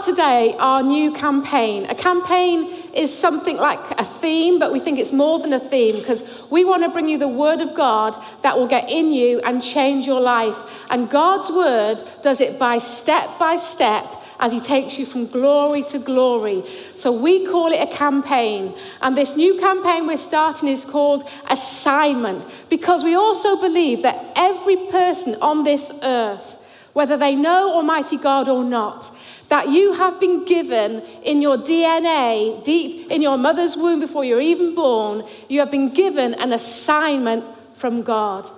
start today our new campaign. A campaign is something like a theme, but we think it's more than a theme because we want to bring you the Word of God that will get in you and change your life. And God's Word does it by step by step as He takes you from glory to glory. So we call it a campaign. And this new campaign we're starting is called Assignment because we also believe that every person on this earth, whether they know Almighty God or not, that you have been given in your DNA, deep in your mother's womb before you're even born, you have been given an assignment from God.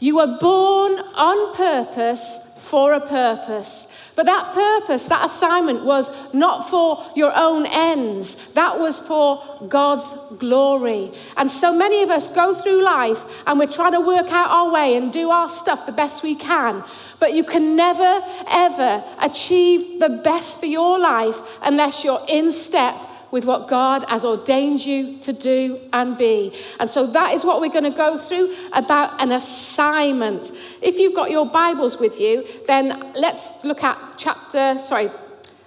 You were born on purpose for a purpose. But that purpose, that assignment was not for your own ends. That was for God's glory. And so many of us go through life and we're trying to work out our way and do our stuff the best we can. But you can never, ever achieve the best for your life unless you're in step with what God has ordained you to do and be. And so that is what we're going to go through about an assignment. If you've got your Bibles with you, then let's look at chapter, sorry,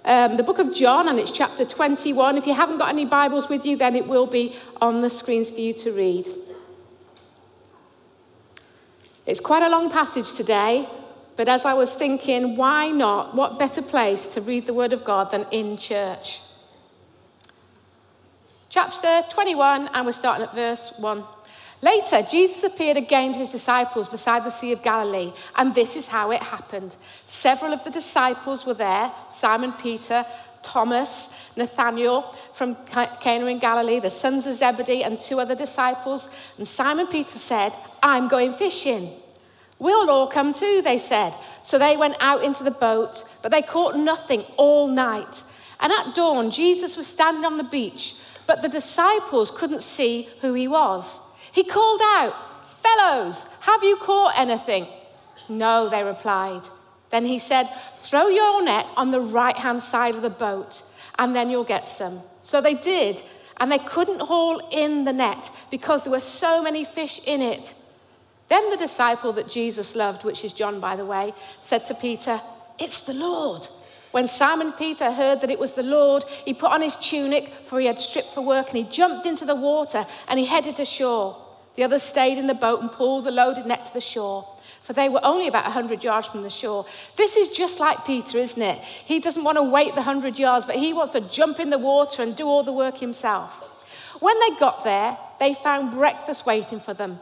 um, the book of John, and it's chapter 21. If you haven't got any Bibles with you, then it will be on the screens for you to read. It's quite a long passage today, but as I was thinking, why not? What better place to read the Word of God than in church? Chapter 21, and we're starting at verse 1. Later, Jesus appeared again to his disciples beside the Sea of Galilee, and this is how it happened. Several of the disciples were there Simon Peter, Thomas, Nathanael from Cana in Galilee, the sons of Zebedee, and two other disciples. And Simon Peter said, I'm going fishing. We'll all come too, they said. So they went out into the boat, but they caught nothing all night. And at dawn, Jesus was standing on the beach, but the disciples couldn't see who he was. He called out, Fellows, have you caught anything? No, they replied. Then he said, Throw your net on the right hand side of the boat, and then you'll get some. So they did, and they couldn't haul in the net because there were so many fish in it. Then the disciple that Jesus loved, which is John, by the way, said to Peter, It's the Lord. When Simon Peter heard that it was the Lord, he put on his tunic, for he had stripped for work, and he jumped into the water and he headed ashore. The others stayed in the boat and pulled the loaded net to the shore, for they were only about 100 yards from the shore. This is just like Peter, isn't it? He doesn't want to wait the 100 yards, but he wants to jump in the water and do all the work himself. When they got there, they found breakfast waiting for them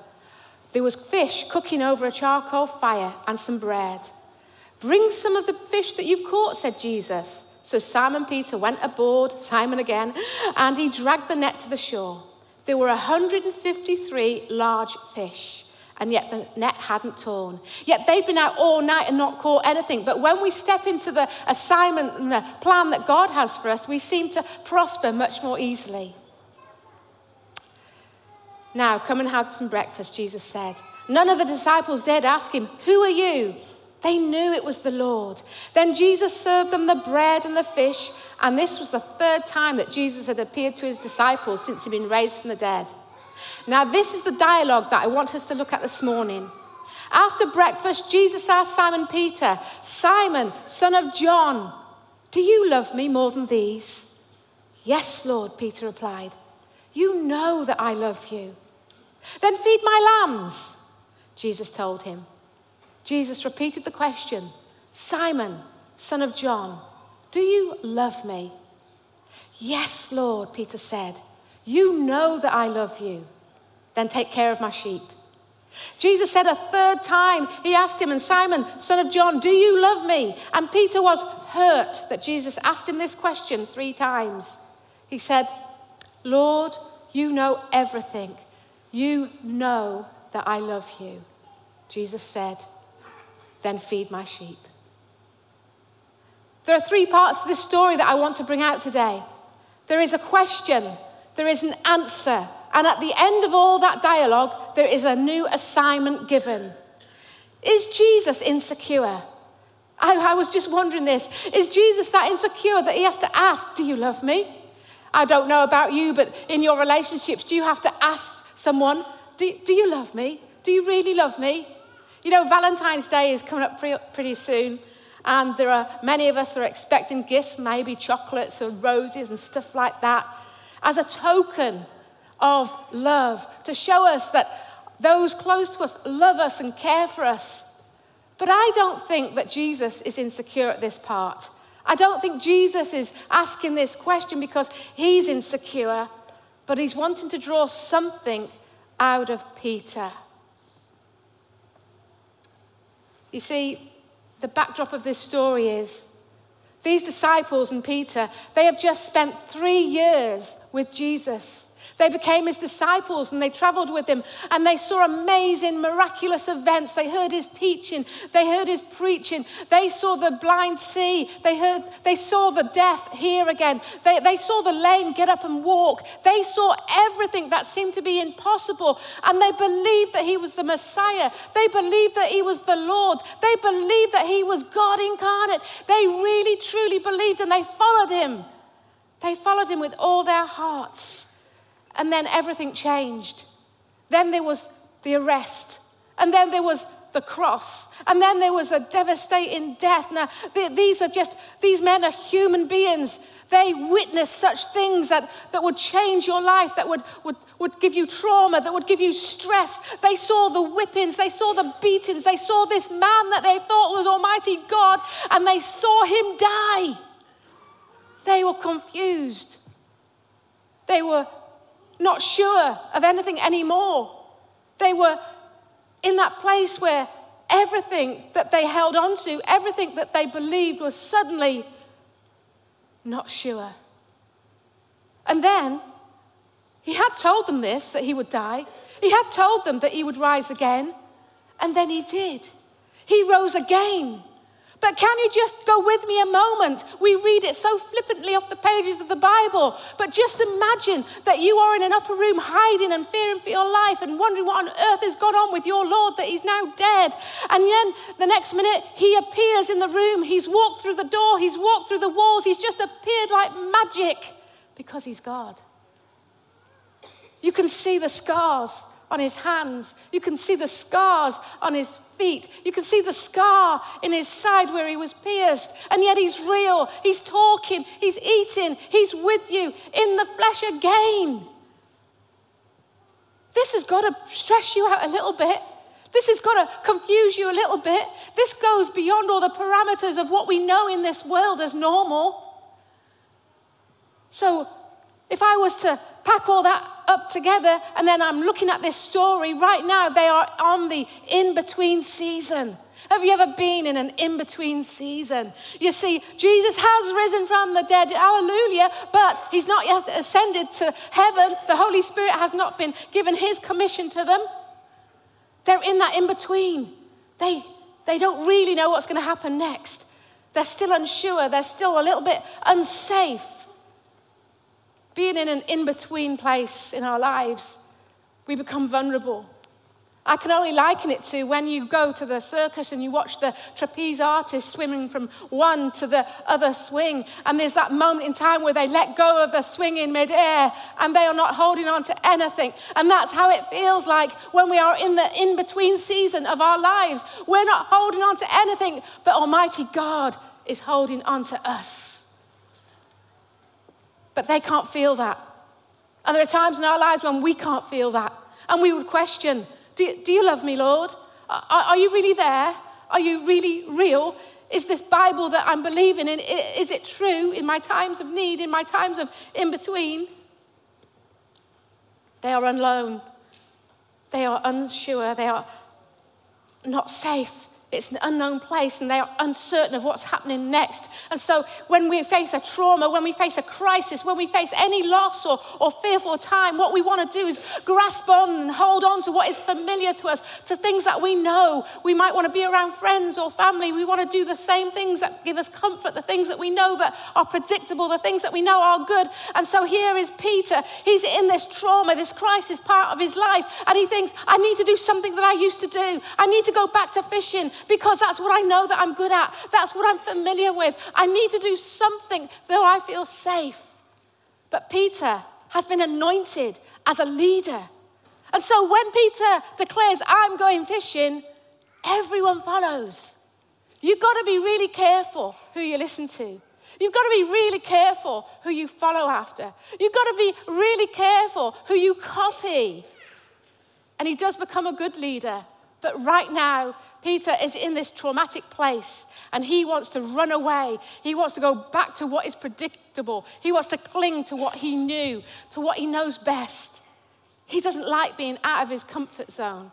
there was fish cooking over a charcoal fire and some bread. Bring some of the fish that you've caught, said Jesus. So Simon Peter went aboard, Simon again, and he dragged the net to the shore. There were 153 large fish, and yet the net hadn't torn. Yet they'd been out all night and not caught anything. But when we step into the assignment and the plan that God has for us, we seem to prosper much more easily. Now, come and have some breakfast, Jesus said. None of the disciples dared ask him, Who are you? They knew it was the Lord. Then Jesus served them the bread and the fish, and this was the third time that Jesus had appeared to his disciples since he'd been raised from the dead. Now, this is the dialogue that I want us to look at this morning. After breakfast, Jesus asked Simon Peter, Simon, son of John, do you love me more than these? Yes, Lord, Peter replied. You know that I love you. Then feed my lambs, Jesus told him. Jesus repeated the question Simon, son of John, do you love me? Yes, Lord, Peter said. You know that I love you. Then take care of my sheep. Jesus said a third time, he asked him, and Simon, son of John, do you love me? And Peter was hurt that Jesus asked him this question three times. He said, Lord, you know everything. You know that I love you. Jesus said, Then feed my sheep. There are three parts to this story that I want to bring out today. There is a question, there is an answer, and at the end of all that dialogue, there is a new assignment given. Is Jesus insecure? I, I, was just wondering this. Is Jesus that insecure that he has to ask, Do you love me? I don't know about you, but in your relationships, do you have to ask someone, do, do you love me? Do you really love me? You know, Valentine's Day is coming up pretty, soon. And there are many of us that are expecting gifts, maybe chocolates or roses and stuff like that, as a token of love to show us that those close to us love us and care for us. But I don't think that Jesus is insecure at this part. I don't think Jesus is asking this question because he's insecure, but he's wanting to draw something out of Peter. You see, the backdrop of this story is these disciples and Peter, they have just spent three years with Jesus. They became his disciples and they traveled with him and they saw amazing, miraculous events. They heard his teaching, they heard his preaching, they saw the blind see, they, heard, they saw the deaf hear again, they, they saw the lame get up and walk. They saw everything that seemed to be impossible and they believed that he was the Messiah. They believed that he was the Lord. They believed that he was God incarnate. They really, truly believed and they followed him. They followed him with all their hearts. And then everything changed. Then there was the arrest. And then there was the cross. And then there was a devastating death. Now, these are just, these men are human beings. They witnessed such things that, that would change your life, that would, would, would give you trauma, that would give you stress. They saw the whippings, they saw the beatings, they saw this man that they thought was Almighty God, and they saw him die. They were confused. They were not sure of anything anymore. They were in that place where everything that they held on to, everything that they believed was suddenly not sure. And then he had told them this that he would die. He had told them that he would rise again. And then he did. He rose again. But can you just go with me a moment? We read it so flippantly off the pages of the Bible. But just imagine that you are in an upper room hiding and fearing for your life and wondering what on earth has gone on with your Lord that he's now dead. And then the next minute, he appears in the room. He's walked through the door, he's walked through the walls, he's just appeared like magic because he's God. You can see the scars on his hands, you can see the scars on his feet. You can see the scar in his side where he was pierced. And yet he's real. He's talking. He's eating. He's with you in the flesh again. This has got to stress you out a little bit. This has got to confuse you a little bit. This goes beyond all the parameters of what we know in this world as normal. So, if I was to pack all that up together, and then I'm looking at this story right now. They are on the in between season. Have you ever been in an in between season? You see, Jesus has risen from the dead, hallelujah, but he's not yet ascended to heaven. The Holy Spirit has not been given his commission to them. They're in that in between. They, they don't really know what's going to happen next. They're still unsure, they're still a little bit unsafe being in an in between place in our lives, we become vulnerable. I can only liken it to when you go to the circus and you watch the trapeze artist swimming from one to the other swing, and there's that moment in time where they let go of the swing in midair and they are not holding on to anything. And that's how it feels like when we are in the in between season of our lives. We're not holding on to anything, but Almighty God is holding on to us. But they can't feel that. And there are times in our lives when we can't feel that. And we would question Do you, do you love me, Lord? Are, are you really there? Are you really real? Is this Bible that I'm believing in, is it true in my times of need, in my times of in between? They are alone. They are unsure. They are not safe. It's an unknown place and they are uncertain of what's happening next. And so when we face a trauma, when we face a crisis, when we face any loss or, or fearful time, what we want to do is grasp on and hold on to what is familiar to us, to things that we know. We might want to be around friends or family. We want to do the same things that give us comfort, the things that we know that are predictable, the things that we know are good. And so here is Peter. He's in this trauma, this crisis part of his life, and he thinks, I need to do something that I used to do. I need to go back to fishing because that's what I know that I'm good at. That's what I'm familiar with. I need to do something though I feel safe. But Peter has been anointed as a leader. And so when Peter declares, I'm going fishing, everyone follows. You've got to be really careful who you listen to. You've got to be really careful who you follow after. You've got to be really careful who you copy. And he does become a good leader. But right now, Peter is in this traumatic place and he wants to run away. He wants to go back to what is predictable. He wants to cling to what he knew, to what he knows best. He doesn't like being out of his comfort zone.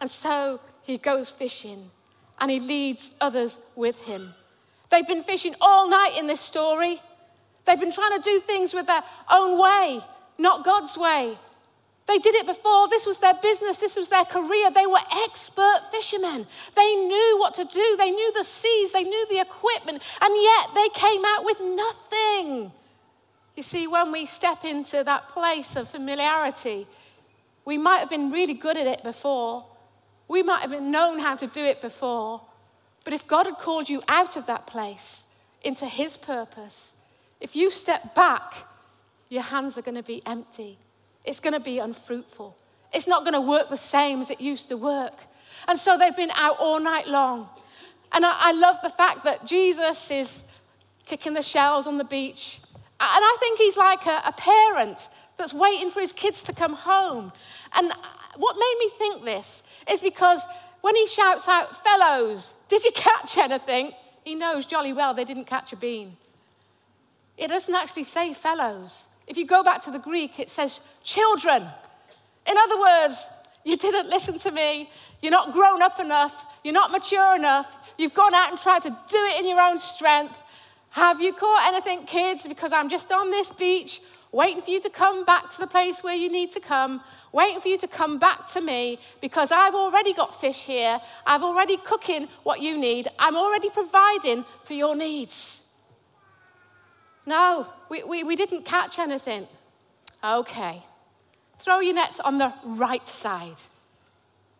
And so he goes fishing and he leads others with him. They've been fishing all night in this story. They've been trying to do things with their own way, not God's way. They did it before. This was their business. This was their career. They were expert fishermen. They knew what to do. They knew the seas. They knew the equipment. And yet they came out with nothing. You see, when we step into that place of familiarity, we might have been really good at it before. We might have known how to do it before. But if God had called you out of that place into His purpose, if you step back, your hands are going to be empty. It's going to be unfruitful. It's not going to work the same as it used to work. And so they've been out all night long. And I, I love the fact that Jesus is kicking the shells on the beach. And I think he's like a, a parent that's waiting for his kids to come home. And what made me think this is because when he shouts out, Fellows, did you catch anything? He knows jolly well they didn't catch a bean. It doesn't actually say fellows. If you go back to the Greek, it says children. In other words, you didn't listen to me. You're not grown up enough. You're not mature enough. You've gone out and tried to do it in your own strength. Have you caught anything, kids? Because I'm just on this beach waiting for you to come back to the place where you need to come waiting for you to come back to me because I've already got fish here. I'm already cooking what you need. I'm already providing for your needs. No, we, we, we didn't catch anything. Okay. Throw your nets on the right side.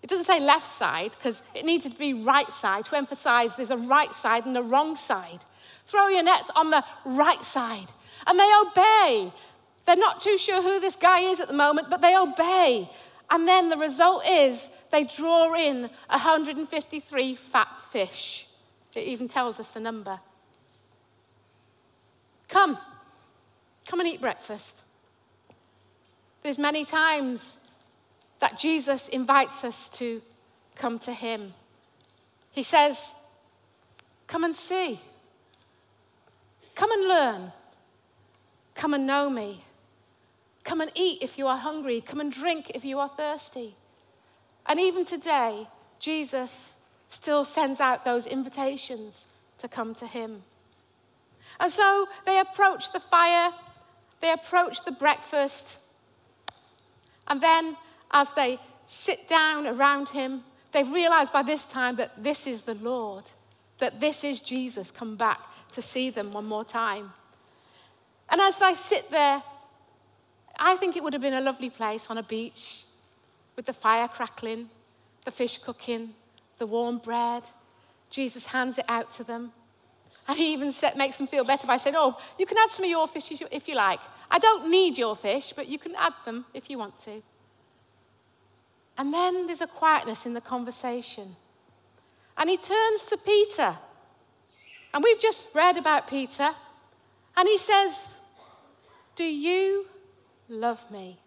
It doesn't say left side because it needed to be right side to emphasize there's a right side and a wrong side. Throw your nets on the right side. And they obey. They're not too sure who this guy is at the moment, but they obey. And then the result is they draw in 153 fat fish. It even tells us the number. Come, come and eat breakfast. There's many times that Jesus invites us to come to him. He says, Come and see. Come and learn. Come and know me. Come and eat if you are hungry. Come and drink if you are thirsty. And even today, Jesus still sends out those invitations to come to him. And so they approach the fire, they approach the breakfast, and then as they sit down around him, they've realized by this time that this is the Lord, that this is Jesus come back to see them one more time. And as they sit there I think it would have been a lovely place on a beach with the fire crackling, the fish cooking, the warm bread. Jesus hands it out to them. And he even set, makes them feel better by saying, Oh, you can add some of your fish if you like. I don't need your fish, but you can add them if you want to. And then there's a quietness in the conversation. And he turns to Peter. And we've just read about Peter. And he says, Do you love me.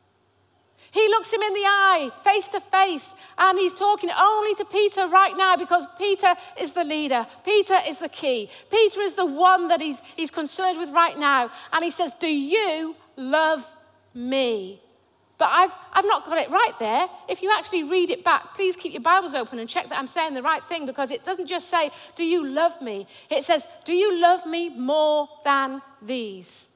He looks him in the eye, face to face, and he's talking only to Peter right now because Peter is the leader. Peter is the key. Peter is the one that he's, he's concerned with right now. And he says, Do you love me? But I've, I've not got it right there. If you actually read it back, please keep your Bibles open and check that I'm saying the right thing because it doesn't just say, Do you love me? It says, Do you love me more than these?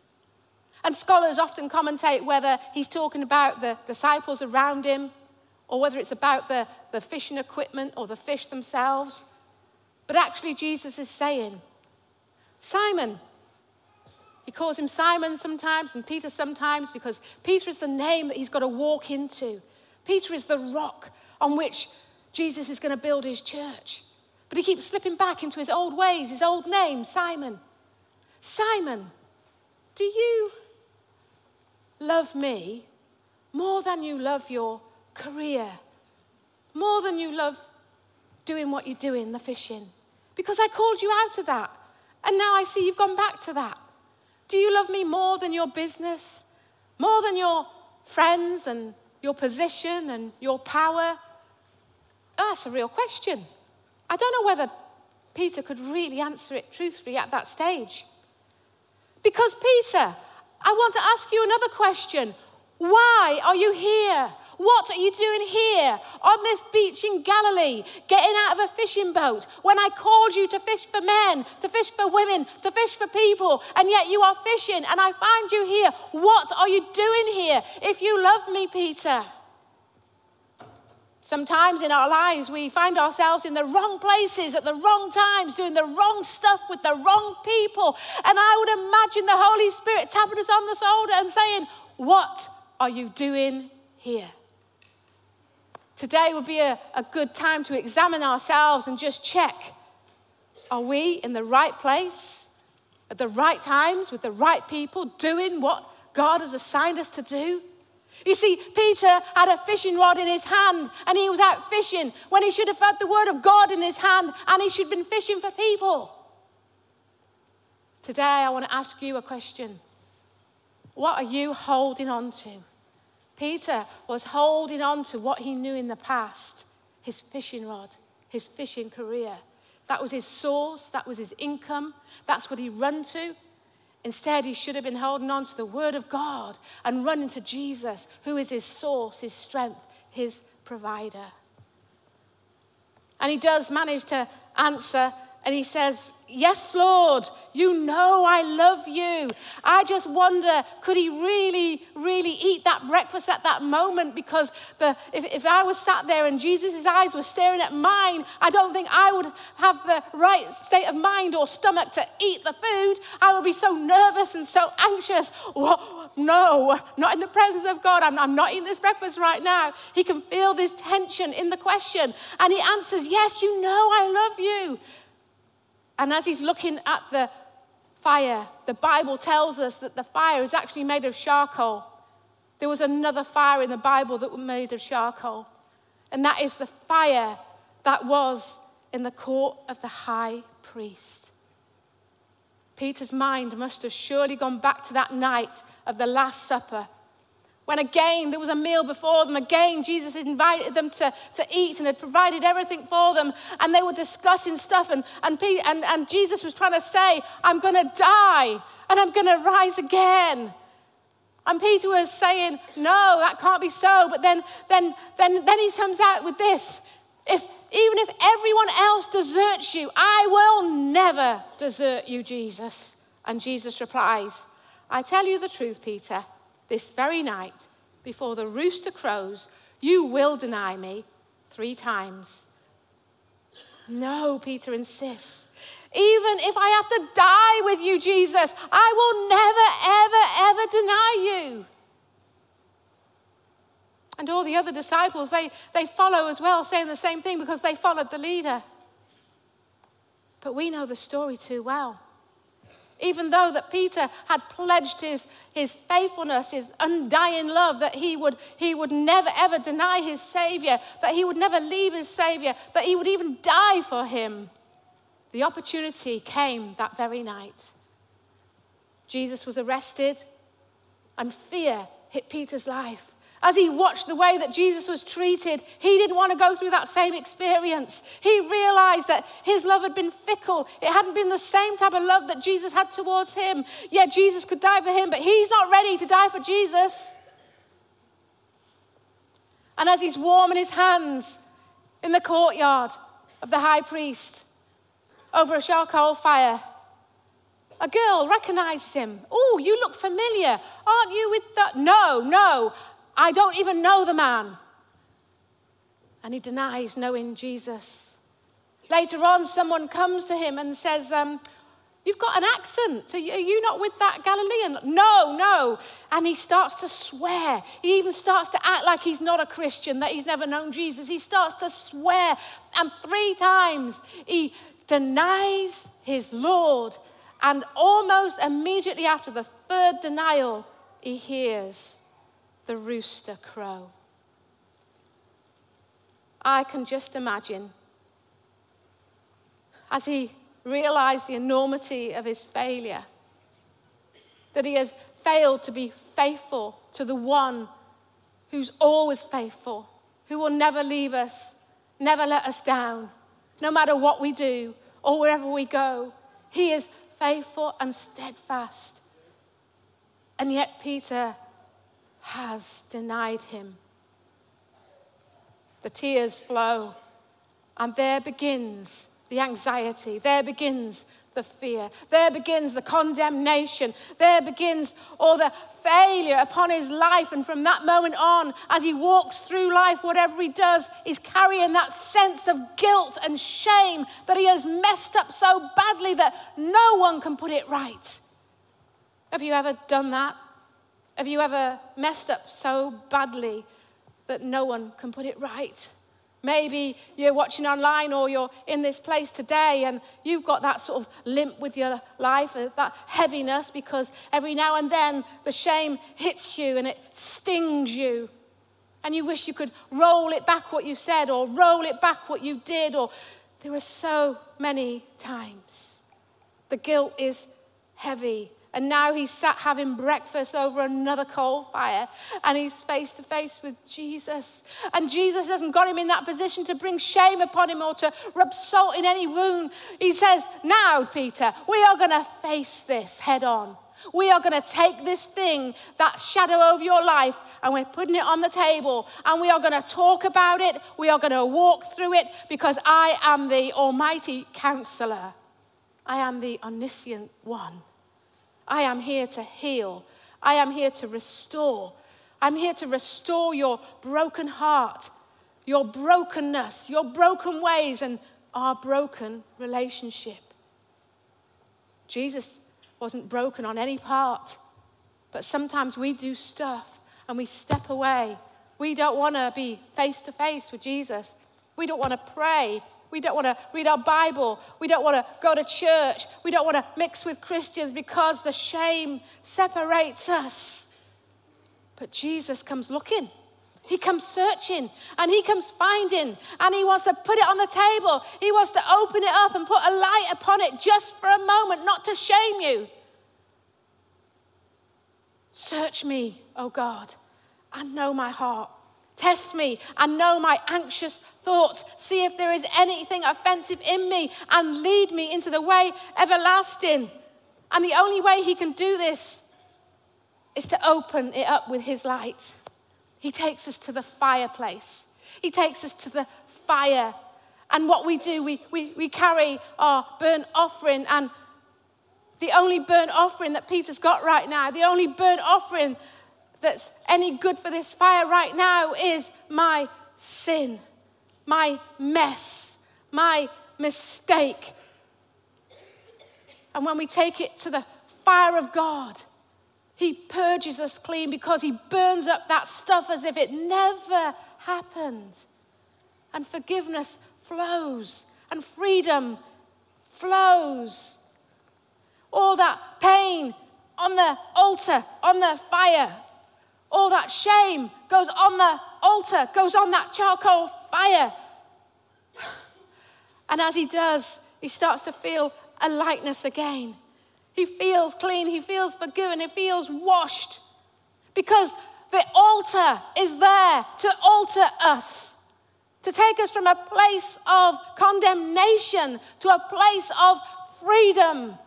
And scholars often commentate whether he's talking about the disciples around him or whether it's about the, the fishing equipment or the fish themselves. But actually, Jesus is saying, Simon, he calls him Simon sometimes and Peter sometimes because Peter is the name that he's got to walk into. Peter is the rock on which Jesus is going to build his church. But he keeps slipping back into his old ways, his old name, Simon. Simon, do you love me more than you love your career, more than you love doing what you do in the fishing. Because I called you out of that. And now I see you've gone back to that. Do you love me more than your business? More than your friends and your position and your power? Oh, that's a real question. I don't know whether Peter could really answer it truthfully at that stage. Because, Peter, I want to ask you another question. Why are you here? What are you doing here on this beach in Galilee, getting out of a fishing boat when I called you to fish for men, to fish for women, to fish for people, and yet you are fishing and I find you here? What are you doing here if you love me, Peter? Sometimes in our lives, we find ourselves in the wrong places at the wrong times, doing the wrong stuff with the wrong people. And I would imagine the Holy Spirit tapping us on the shoulder and saying, What are you doing here? Today would be a, a good time to examine ourselves and just check are we in the right place at the right times with the right people doing what God has assigned us to do? You see, Peter had a fishing rod in his hand and he was out fishing when he should have had the word of God in his hand and he should have been fishing for people. Today, I want to ask you a question What are you holding on to? Peter was holding on to what he knew in the past his fishing rod, his fishing career. That was his source, that was his income, that's what he ran to. Instead, he should have been holding on to the Word of God and running to Jesus, who is his source, his strength, his provider. And he does manage to answer and he says, Yes, Lord, you know I love you. I just wonder, could he really, really eat that breakfast at that moment? Because the, if, if I was sat there and Jesus' eyes were staring at mine, I don't think I would have the right state of mind or stomach to eat the food. I would be so nervous and so anxious. Well, no, not in the presence of God. I'm, I'm not eating this breakfast right now. He can feel this tension in the question. And he answers, Yes, you know I love you. And as he's looking at the fire, the Bible tells us that the fire is actually made of charcoal. There was another fire in the Bible that was made of charcoal, and that is the fire that was in the court of the high priest. Peter's mind must have surely gone back to that night of the Last Supper when again there was a meal before them, again Jesus invited them to, to eat and had provided everything for them, and they were discussing stuff, and, and, and, and Jesus was trying to say, I'm going to die and I'm going to rise again. And Peter was saying, No, that can't be so. But then, then, then, then he comes out with this if, Even if everyone else deserts you, I will never desert you, Jesus. And Jesus replies, I tell you the truth, Peter this very night, before the rooster crows, you will deny me three times. No, Peter insists. Even if I have to die with you, Jesus, I will never, ever, ever deny you. And all the other disciples, they, they follow as well, saying the same thing because they followed the leader. But we know the story too well. Even though that Peter had pledged his, his faithfulness, his undying love, that he would, he would never ever deny his Savior, that he would never leave his Savior, that he would even die for him, the opportunity came that very night. Jesus was arrested, and fear hit Peter's life. As he watched the way that Jesus was treated, he didn't want to go through that same experience. He realized that his love had been fickle. It hadn't been the same type of love that Jesus had towards him. Yet Jesus could die for him, but he's not ready to die for Jesus. And as he's warming his hands in the courtyard of the high priest over a charcoal fire, a girl recognizes him. Oh, you look familiar. Aren't you with that? No, no. I don't even know the man. And he denies knowing Jesus. Later on, someone comes to him and says, um, You've got an accent. Are you not with that Galilean? No, no. And he starts to swear. He even starts to act like he's not a Christian, that he's never known Jesus. He starts to swear. And three times he denies his Lord. And almost immediately after the third denial, he hears the rooster crow. I can just imagine as he realized the enormity of his failure, that he has failed to be faithful to the one who's always faithful, who will never leave us, never let us down, no matter what we do or wherever we go. He is faithful and steadfast. And yet, Peter has denied him. The tears flow, and there begins the anxiety, there begins the fear, there begins the condemnation, there begins all the failure upon his life. And from that moment on, as he walks through life, whatever he does, he's carrying that sense of guilt and shame that he has messed up so badly that no one can put it right. Have you ever done that? Have you ever messed up so badly that no one can put it right? Maybe you're watching online or you're in this place today and you've got that sort of limp with your life, uh, that heaviness, because every now and then the shame hits you and it stings you. And you wish you could roll it back what you said or roll it back what you did, or there are so many times. The guilt is heavy and now he's sat having breakfast over another coal fire and he's face to face with Jesus. And Jesus hasn't got him in that position to bring shame upon him or to rub salt in any wound. He says, Now, Peter, we are going to face this head on. We are going to take this thing, that shadow over your life, and we're putting it on the table and we are going to talk about it. We are going to walk through it because I am the Almighty Counselor. I am the omniscient one. I am here to heal. I am here to restore. I'm here to restore your broken heart, your brokenness, your broken ways, and our broken relationship. Jesus wasn't broken on any part, but sometimes we do stuff and we step away. We don't want to be face to face with Jesus. We don't want to pray we don't want to read our Bible. We don't want to go to church. We don't want to mix with Christians because the shame separates us. But Jesus comes looking. He comes searching and he comes finding and he wants to put it on the table. He wants to open it up and put a light upon it just for a moment, not to shame you. Search me, O oh God, and know my heart. Test me and know my anxious thoughts. See if there is anything offensive in me and lead me into the way everlasting. And the only way he can do this is to open it up with his light. He takes us to the fireplace, he takes us to the fire. And what we do, we, we, we carry our burnt offering. And the only burnt offering that Peter's got right now, the only burnt offering that's any good for this fire right now is my sin my mess, my mistake. And when we take it to the fire of God, He purges us clean because He burns up that stuff as if it never happened. And forgiveness flows, and freedom flows. All that pain on the altar, on the fire, all that shame goes on the altar, goes on that charcoal fire. And as he does, he starts to feel a lightness again. He feels clean, he feels forgiven, he feels washed. Because the altar is there to alter us, to take us from a place of condemnation to a place of freedom.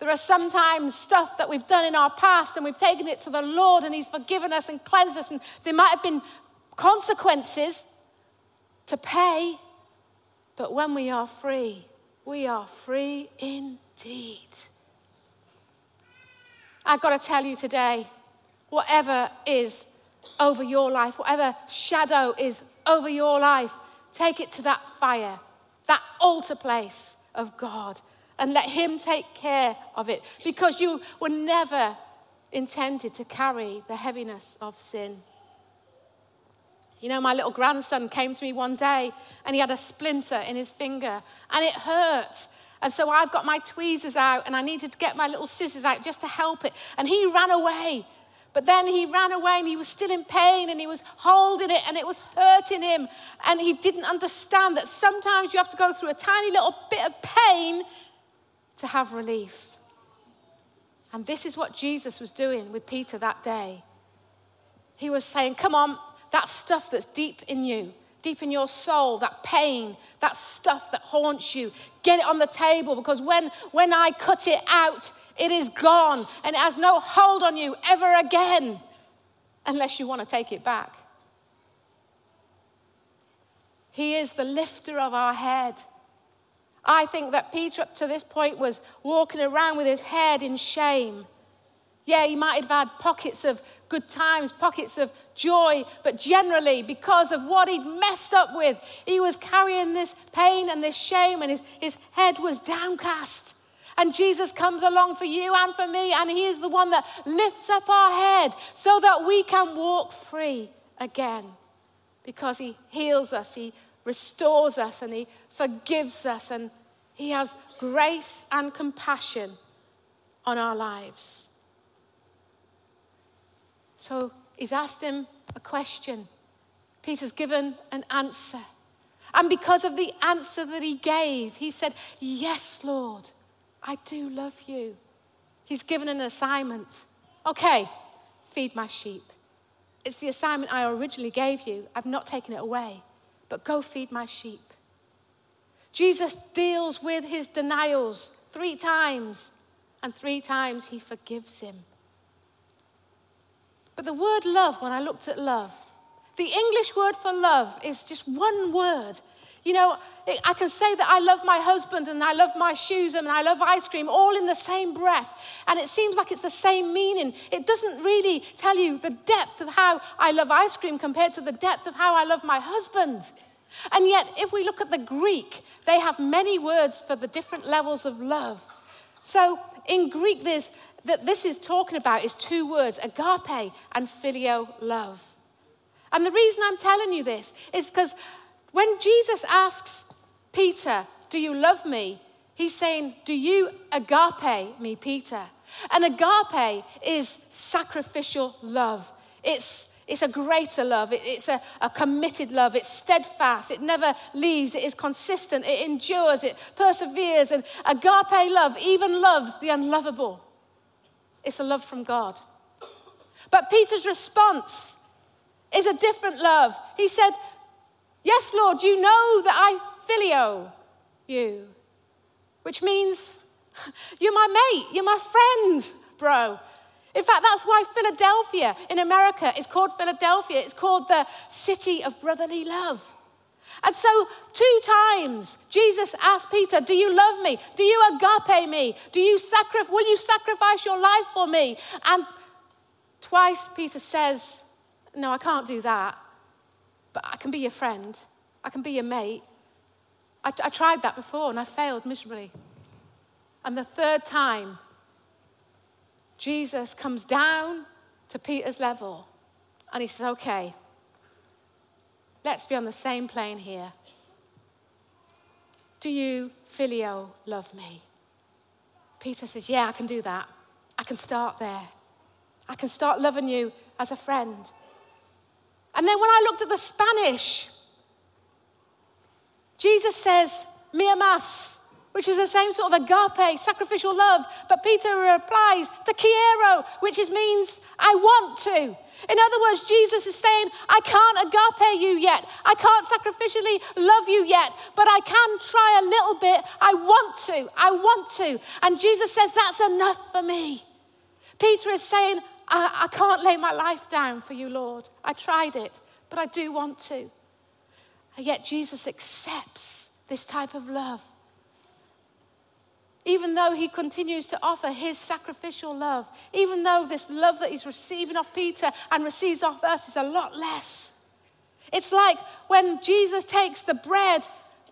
There are sometimes stuff that we've done in our past and we've taken it to the Lord and He's forgiven us and cleansed us, and there might have been consequences to pay. But when we are free, we are free indeed. I've got to tell you today whatever is over your life, whatever shadow is over your life, take it to that fire, that altar place of God and let Him take care of it because you were never intended to carry the heaviness of sin. You know, my little grandson came to me one day and he had a splinter in his finger and it hurt. And so I've got my tweezers out and I needed to get my little scissors out just to help it. And he ran away But then he ran away and he was still in pain and he was holding it and it was hurting him. And he didn't understand that sometimes you have to go through a tiny little bit of pain to have relief. And this is what Jesus was doing with Peter that day. He was saying, Come on, that stuff that's deep in you, deep in your soul, that pain, that stuff that haunts you, get it on the table because when, when I cut it out, it is gone and it has no hold on you ever again unless you want to take it back. He is the lifter of our head. I think that Peter, up to this point, was walking around with his head in shame. Yeah, he might have had pockets of good times, pockets of joy, but generally, because of what he'd messed up with, he was carrying this pain and this shame, and his, his head was downcast. And Jesus comes along for you and for me, and He is the one that lifts up our head so that we can walk free again. Because He heals us, He restores us, and He forgives us, and He has grace and compassion on our lives. So He's asked him a question. Peter's given an answer. And because of the answer that he gave, he said, Yes, Lord. I do love you. He's given an assignment. Okay, feed my sheep. It's the assignment I originally gave you. I've not taken it away, but go feed my sheep. Jesus deals with his denials three times, and three times he forgives him. But the word love, when I looked at love, the English word for love is just one word. You know, I can say that I love my husband and I love my shoes and I love ice cream all in the same breath. And it seems like it's the same meaning. It doesn't really tell you the depth of how I love ice cream compared to the depth of how I love my husband. And yet, if we look at the Greek, they have many words for the different levels of love. So in Greek, there's, that this is talking about is two words agape and phileo love. And the reason I'm telling you this is because when Jesus asks Peter, Do you love me? He's saying, Do you agape me, Peter? And agape is sacrificial love. It's it's a greater love. it's a, a, committed love. It's steadfast. It never leaves. It is consistent. It endures. It perseveres. And agape love even loves the unlovable. It's a love from God. But Peter's response is a different love. He said, Yes, Lord, you know that I phileo you, which means you're my mate, you're my friend, bro. In fact, that's why Philadelphia in America is called Philadelphia. It's called the city of brotherly love. And so, two times, Jesus asked Peter, Do you love me? Do you agape me? Do you sacrifice, will you sacrifice your life for me? And twice Peter says, No, I can't do that. But I can be your friend, I can be your mate. I, I tried that before and I failed miserably. And the third time, Jesus comes down to Peter's level and he says, Okay, let's be on the same plane here. Do you, Phileo, love me? Peter says, Yeah, I can do that. I can start there. I can start loving you as a friend. And then when I looked at the Spanish, Jesus says, me amas, which is the same sort of agape, sacrificial love. But Peter replies, te quiero, which is, means I want to. In other words, Jesus is saying, I can't agape you yet. I can't sacrificially love you yet, but I can try a little bit. I want to. I want to. And Jesus says, That's enough for me. Peter is saying, I, I can't lay my life down for you, Lord. I tried it, but I do want to. And yet Jesus accepts this type of love. Even though he continues to offer his sacrificial love, even though this love that he's receiving off Peter and receives off us is a lot less. It's like when Jesus takes the bread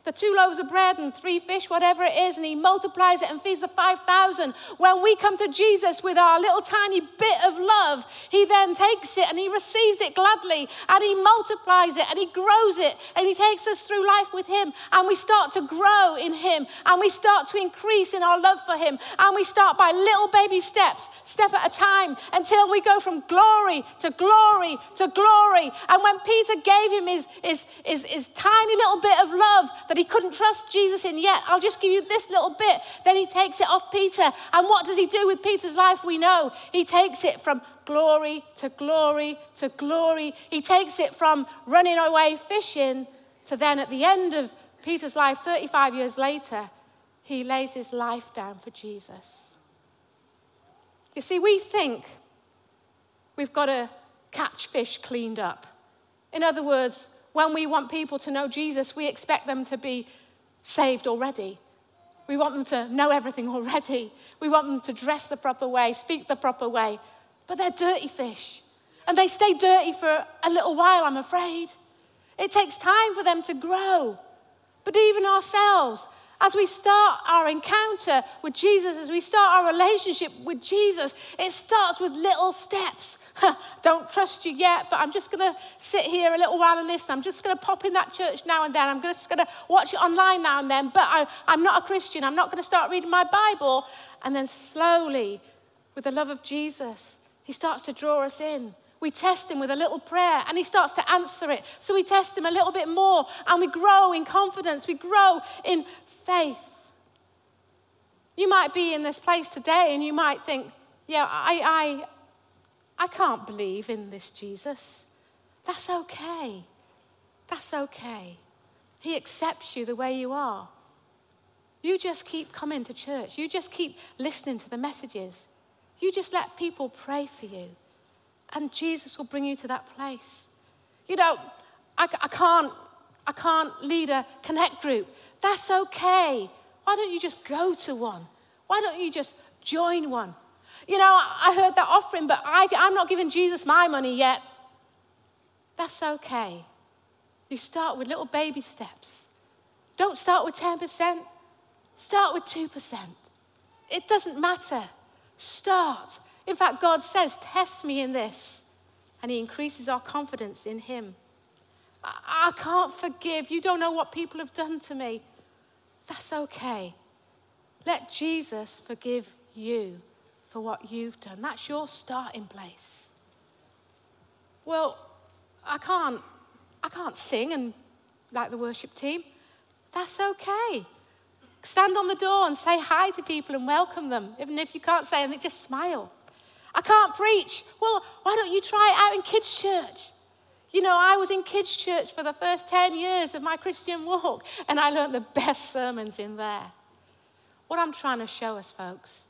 the two loaves of bread and three fish, whatever it is, and he multiplies it and feeds the 5,000. When we come to Jesus with our little tiny bit of love, he then takes it and he receives it gladly and he multiplies it and he grows it and he takes us through life with him and we start to grow in him and we start to increase in our love for him and we start by little baby steps, step at a time, until we go from glory to glory to glory. And when Peter gave him his, his, his, his tiny little bit of love that he couldn't trust Jesus in yet. I'll just give you this little bit. Then he takes it off Peter. And what does he do with Peter's life? We know. He takes it from glory to glory to glory. He takes it from running away fishing to then at the end of Peter's life, 35 years later, he lays his life down for Jesus. You see, we think we've got to catch fish cleaned up. In other words, when we want people to know Jesus, we expect them to be saved already. We want them to know everything already. We want them to dress the proper way, speak the proper way. But they're dirty fish. And they stay dirty for a little while, I'm afraid. It takes time for them to grow. But even ourselves, as we start our encounter with Jesus, as we start our relationship with Jesus, it starts with little steps. Don't trust you yet, but I'm just going to sit here a little while and listen. I'm just going to pop in that church now and then. I'm just going to watch it online now and then, but I, I'm not a Christian. I'm not going to start reading my Bible. And then slowly, with the love of Jesus, he starts to draw us in. We test him with a little prayer and he starts to answer it. So we test him a little bit more and we grow in confidence. We grow in faith. You might be in this place today and you might think, yeah, I, I, can't believe in this Jesus. That's okay. That's okay. He accepts you the way you are. You just keep coming to church. You just keep listening to the messages. You just let people pray for you. And Jesus will bring you to that place. You know, I, I can't, I can't lead a connect group. That's okay. Why don't you just go to one? Why don't you just join one? You know, I heard that offering, but I, I'm not giving Jesus my money yet. That's okay. You start with little baby steps. Don't start with 10%, start with 2%. It doesn't matter. Start. In fact, God says, Test me in this. And He increases our confidence in Him. I, I can't forgive. You don't know what people have done to me. That's okay. Let Jesus forgive you for what you've done. That's your starting place. Well, I can't I can't sing and like the worship team. That's okay. Stand on the door and say hi to people and welcome them. Even if you can't say anything, just smile. I can't preach. Well, why don't you try it out in kids' church? You know, I was in kids' church for the first 10 years of my Christian walk, and I learned the best sermons in there. What I'm trying to show us, folks,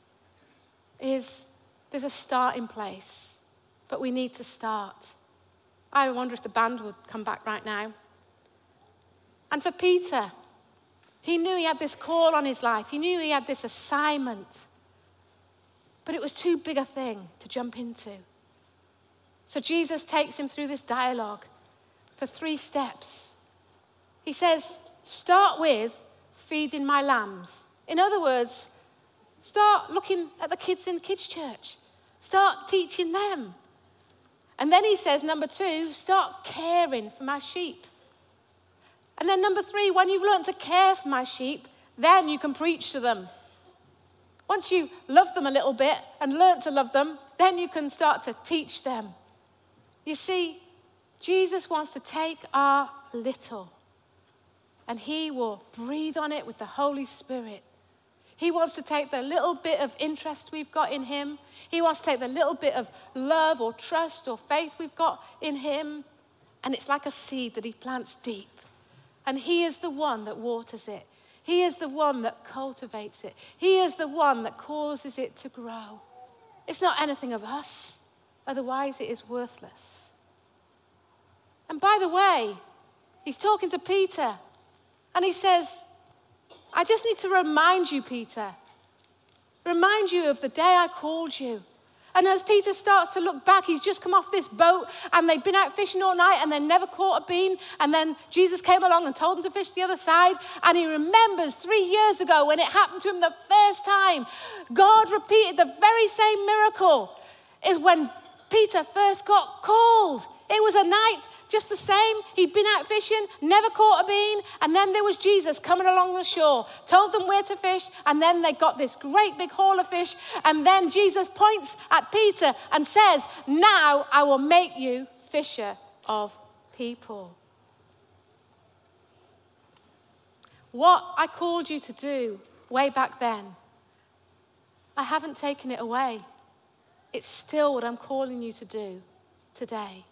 is there's a starting place, but we need to start. I wonder if the band would come back right now. And for Peter, he knew he had this call on his life, he knew he had this assignment, but it was too big a thing to jump into. So Jesus takes him through this dialogue for three steps. He says, Start with feeding my lambs. In other words, start looking at the kids in kids' church, start teaching them. And then he says, Number two, start caring for my sheep. And then number three, when you've learned to care for my sheep, then you can preach to them. Once you love them a little bit and learn to love them, then you can start to teach them. You see, Jesus wants to take our little and he will breathe on it with the Holy Spirit. He wants to take the little bit of interest we've got in him. He wants to take the little bit of love or trust or faith we've got in him. And it's like a seed that he plants deep. And he is the one that waters it. He is the one that cultivates it. He is the one that causes it to grow. It's not anything of us, otherwise, it is worthless. And by the way, he's talking to Peter and he says, I just need to remind you, Peter, remind you of the day I called you. And as Peter starts to look back, he's just come off this boat and they've been out fishing all night and they never caught a bean. And then Jesus came along and told him to fish the other side. And he remembers three years ago when it happened to him the first time. God repeated the very same miracle, is when Peter first got called. It was a night just the same. He'd been out fishing, never caught a bean, and then there was Jesus coming along the shore, told them where to fish, and then they got this great big haul of fish. And then Jesus points at Peter and says, Now I will make you fisher of people. What I called you to do way back then, I haven't taken it away. It's still what I'm calling you to do today.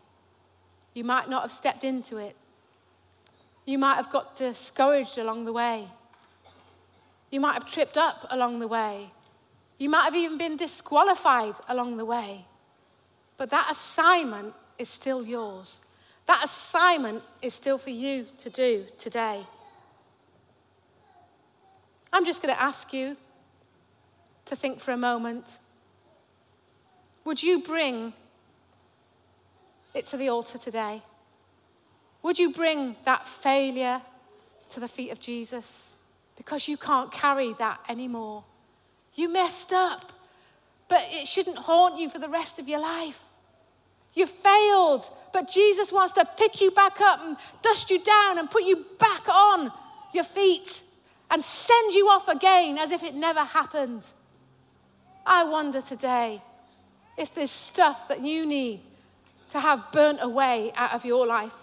You might not have stepped into it. You might have got discouraged along the way. You might have tripped up along the way. You might have even been disqualified along the way. But that assignment is still yours. That assignment is still for you to do today. I'm just going to ask you to think for a moment would you bring it to the altar today? Would you bring that failure to the feet of Jesus? Because you can't carry that anymore. You messed up, but it shouldn't haunt you for the rest of your life. You failed, but Jesus wants to pick you back up and dust you down and put you back on your feet and send you off again as if it never happened. I wonder today if there's stuff that you need to have burnt away out of your life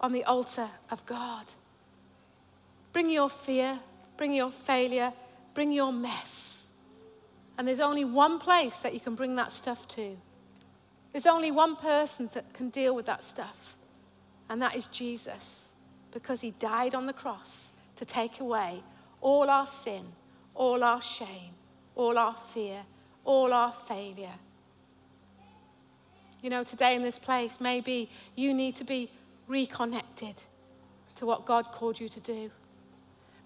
on the altar of God. Bring your fear, bring your failure, bring your mess. And there's only one place that you can bring that stuff to. There's only one person that can deal with that stuff, and that is Jesus, because he died on the cross to take away all our sin, all our shame, all our fear, all our failure. You know, today in this place, maybe you need to be reconnected to what God called you to do.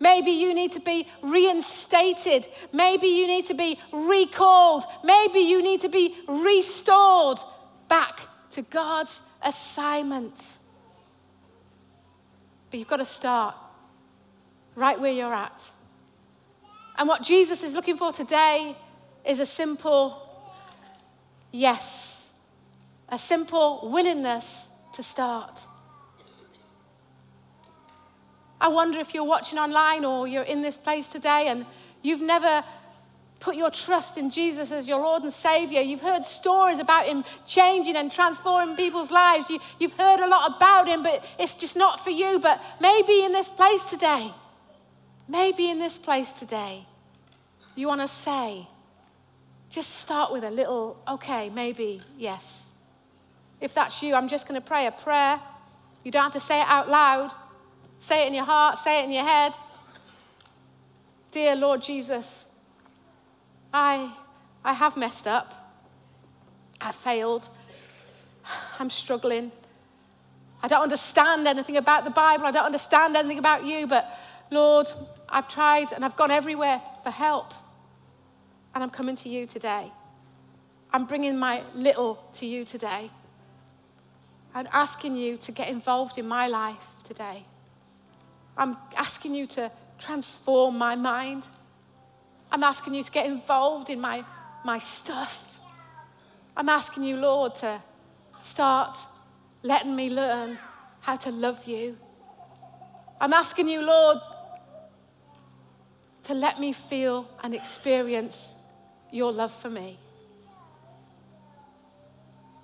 Maybe you need to be reinstated. Maybe you need to be recalled. Maybe you need to be restored back to God's assignment. But you've got to start right where you're at. And what Jesus is looking for today is a simple yes a simple willingness to start. I wonder if you're watching online or you're in this place today and you've never put your trust in Jesus as your Lord and Savior. You've heard stories about Him changing and transforming people's lives. You, have heard a lot about Him, but it's just not for you. But maybe in this place today, maybe in this place today, you want to say, just start with a little, okay, maybe, yes. If that's you, I'm just going to pray a prayer. You don't have to say it out loud. Say it in your heart, say it in your head. Dear Lord Jesus, I, I have messed up. I've failed. I'm struggling. I don't understand anything about the Bible. I don't understand anything about you, but Lord, I've tried and I've gone everywhere for help. And I'm coming to you today. I'm bringing my little to you today and asking you to get involved in my life today. I'm asking you to transform my mind. I'm asking you to get involved in my, my stuff. I'm asking you, Lord, to start letting me learn how to love you. I'm asking you, Lord, to let me feel and experience your love for me.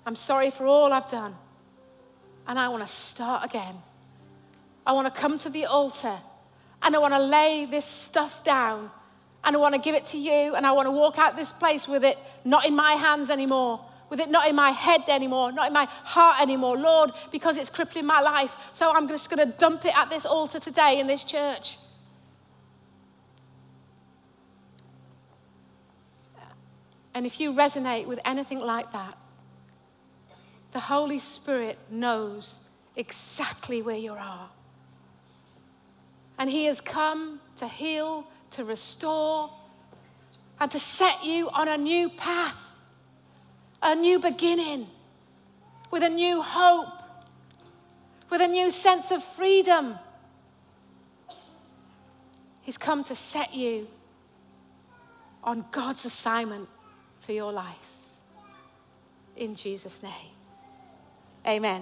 I'm sorry for all I've done and I want to start again. I want to come to the altar and I want to lay this stuff down and I want to give it to you and I want to walk out this place with it not in my hands anymore, with it not in my head anymore, not in my heart anymore, Lord, because it's crippling my life. So I'm just going to dump it at this altar today in this church. And if you resonate with anything like that, the Holy Spirit knows exactly where you are. And He has come to heal, to restore, and to set you on a new path. a new beginning, with a new hope, with a new sense of freedom. He's come to set you on God's assignment for your life. In Jesus' name. Amen.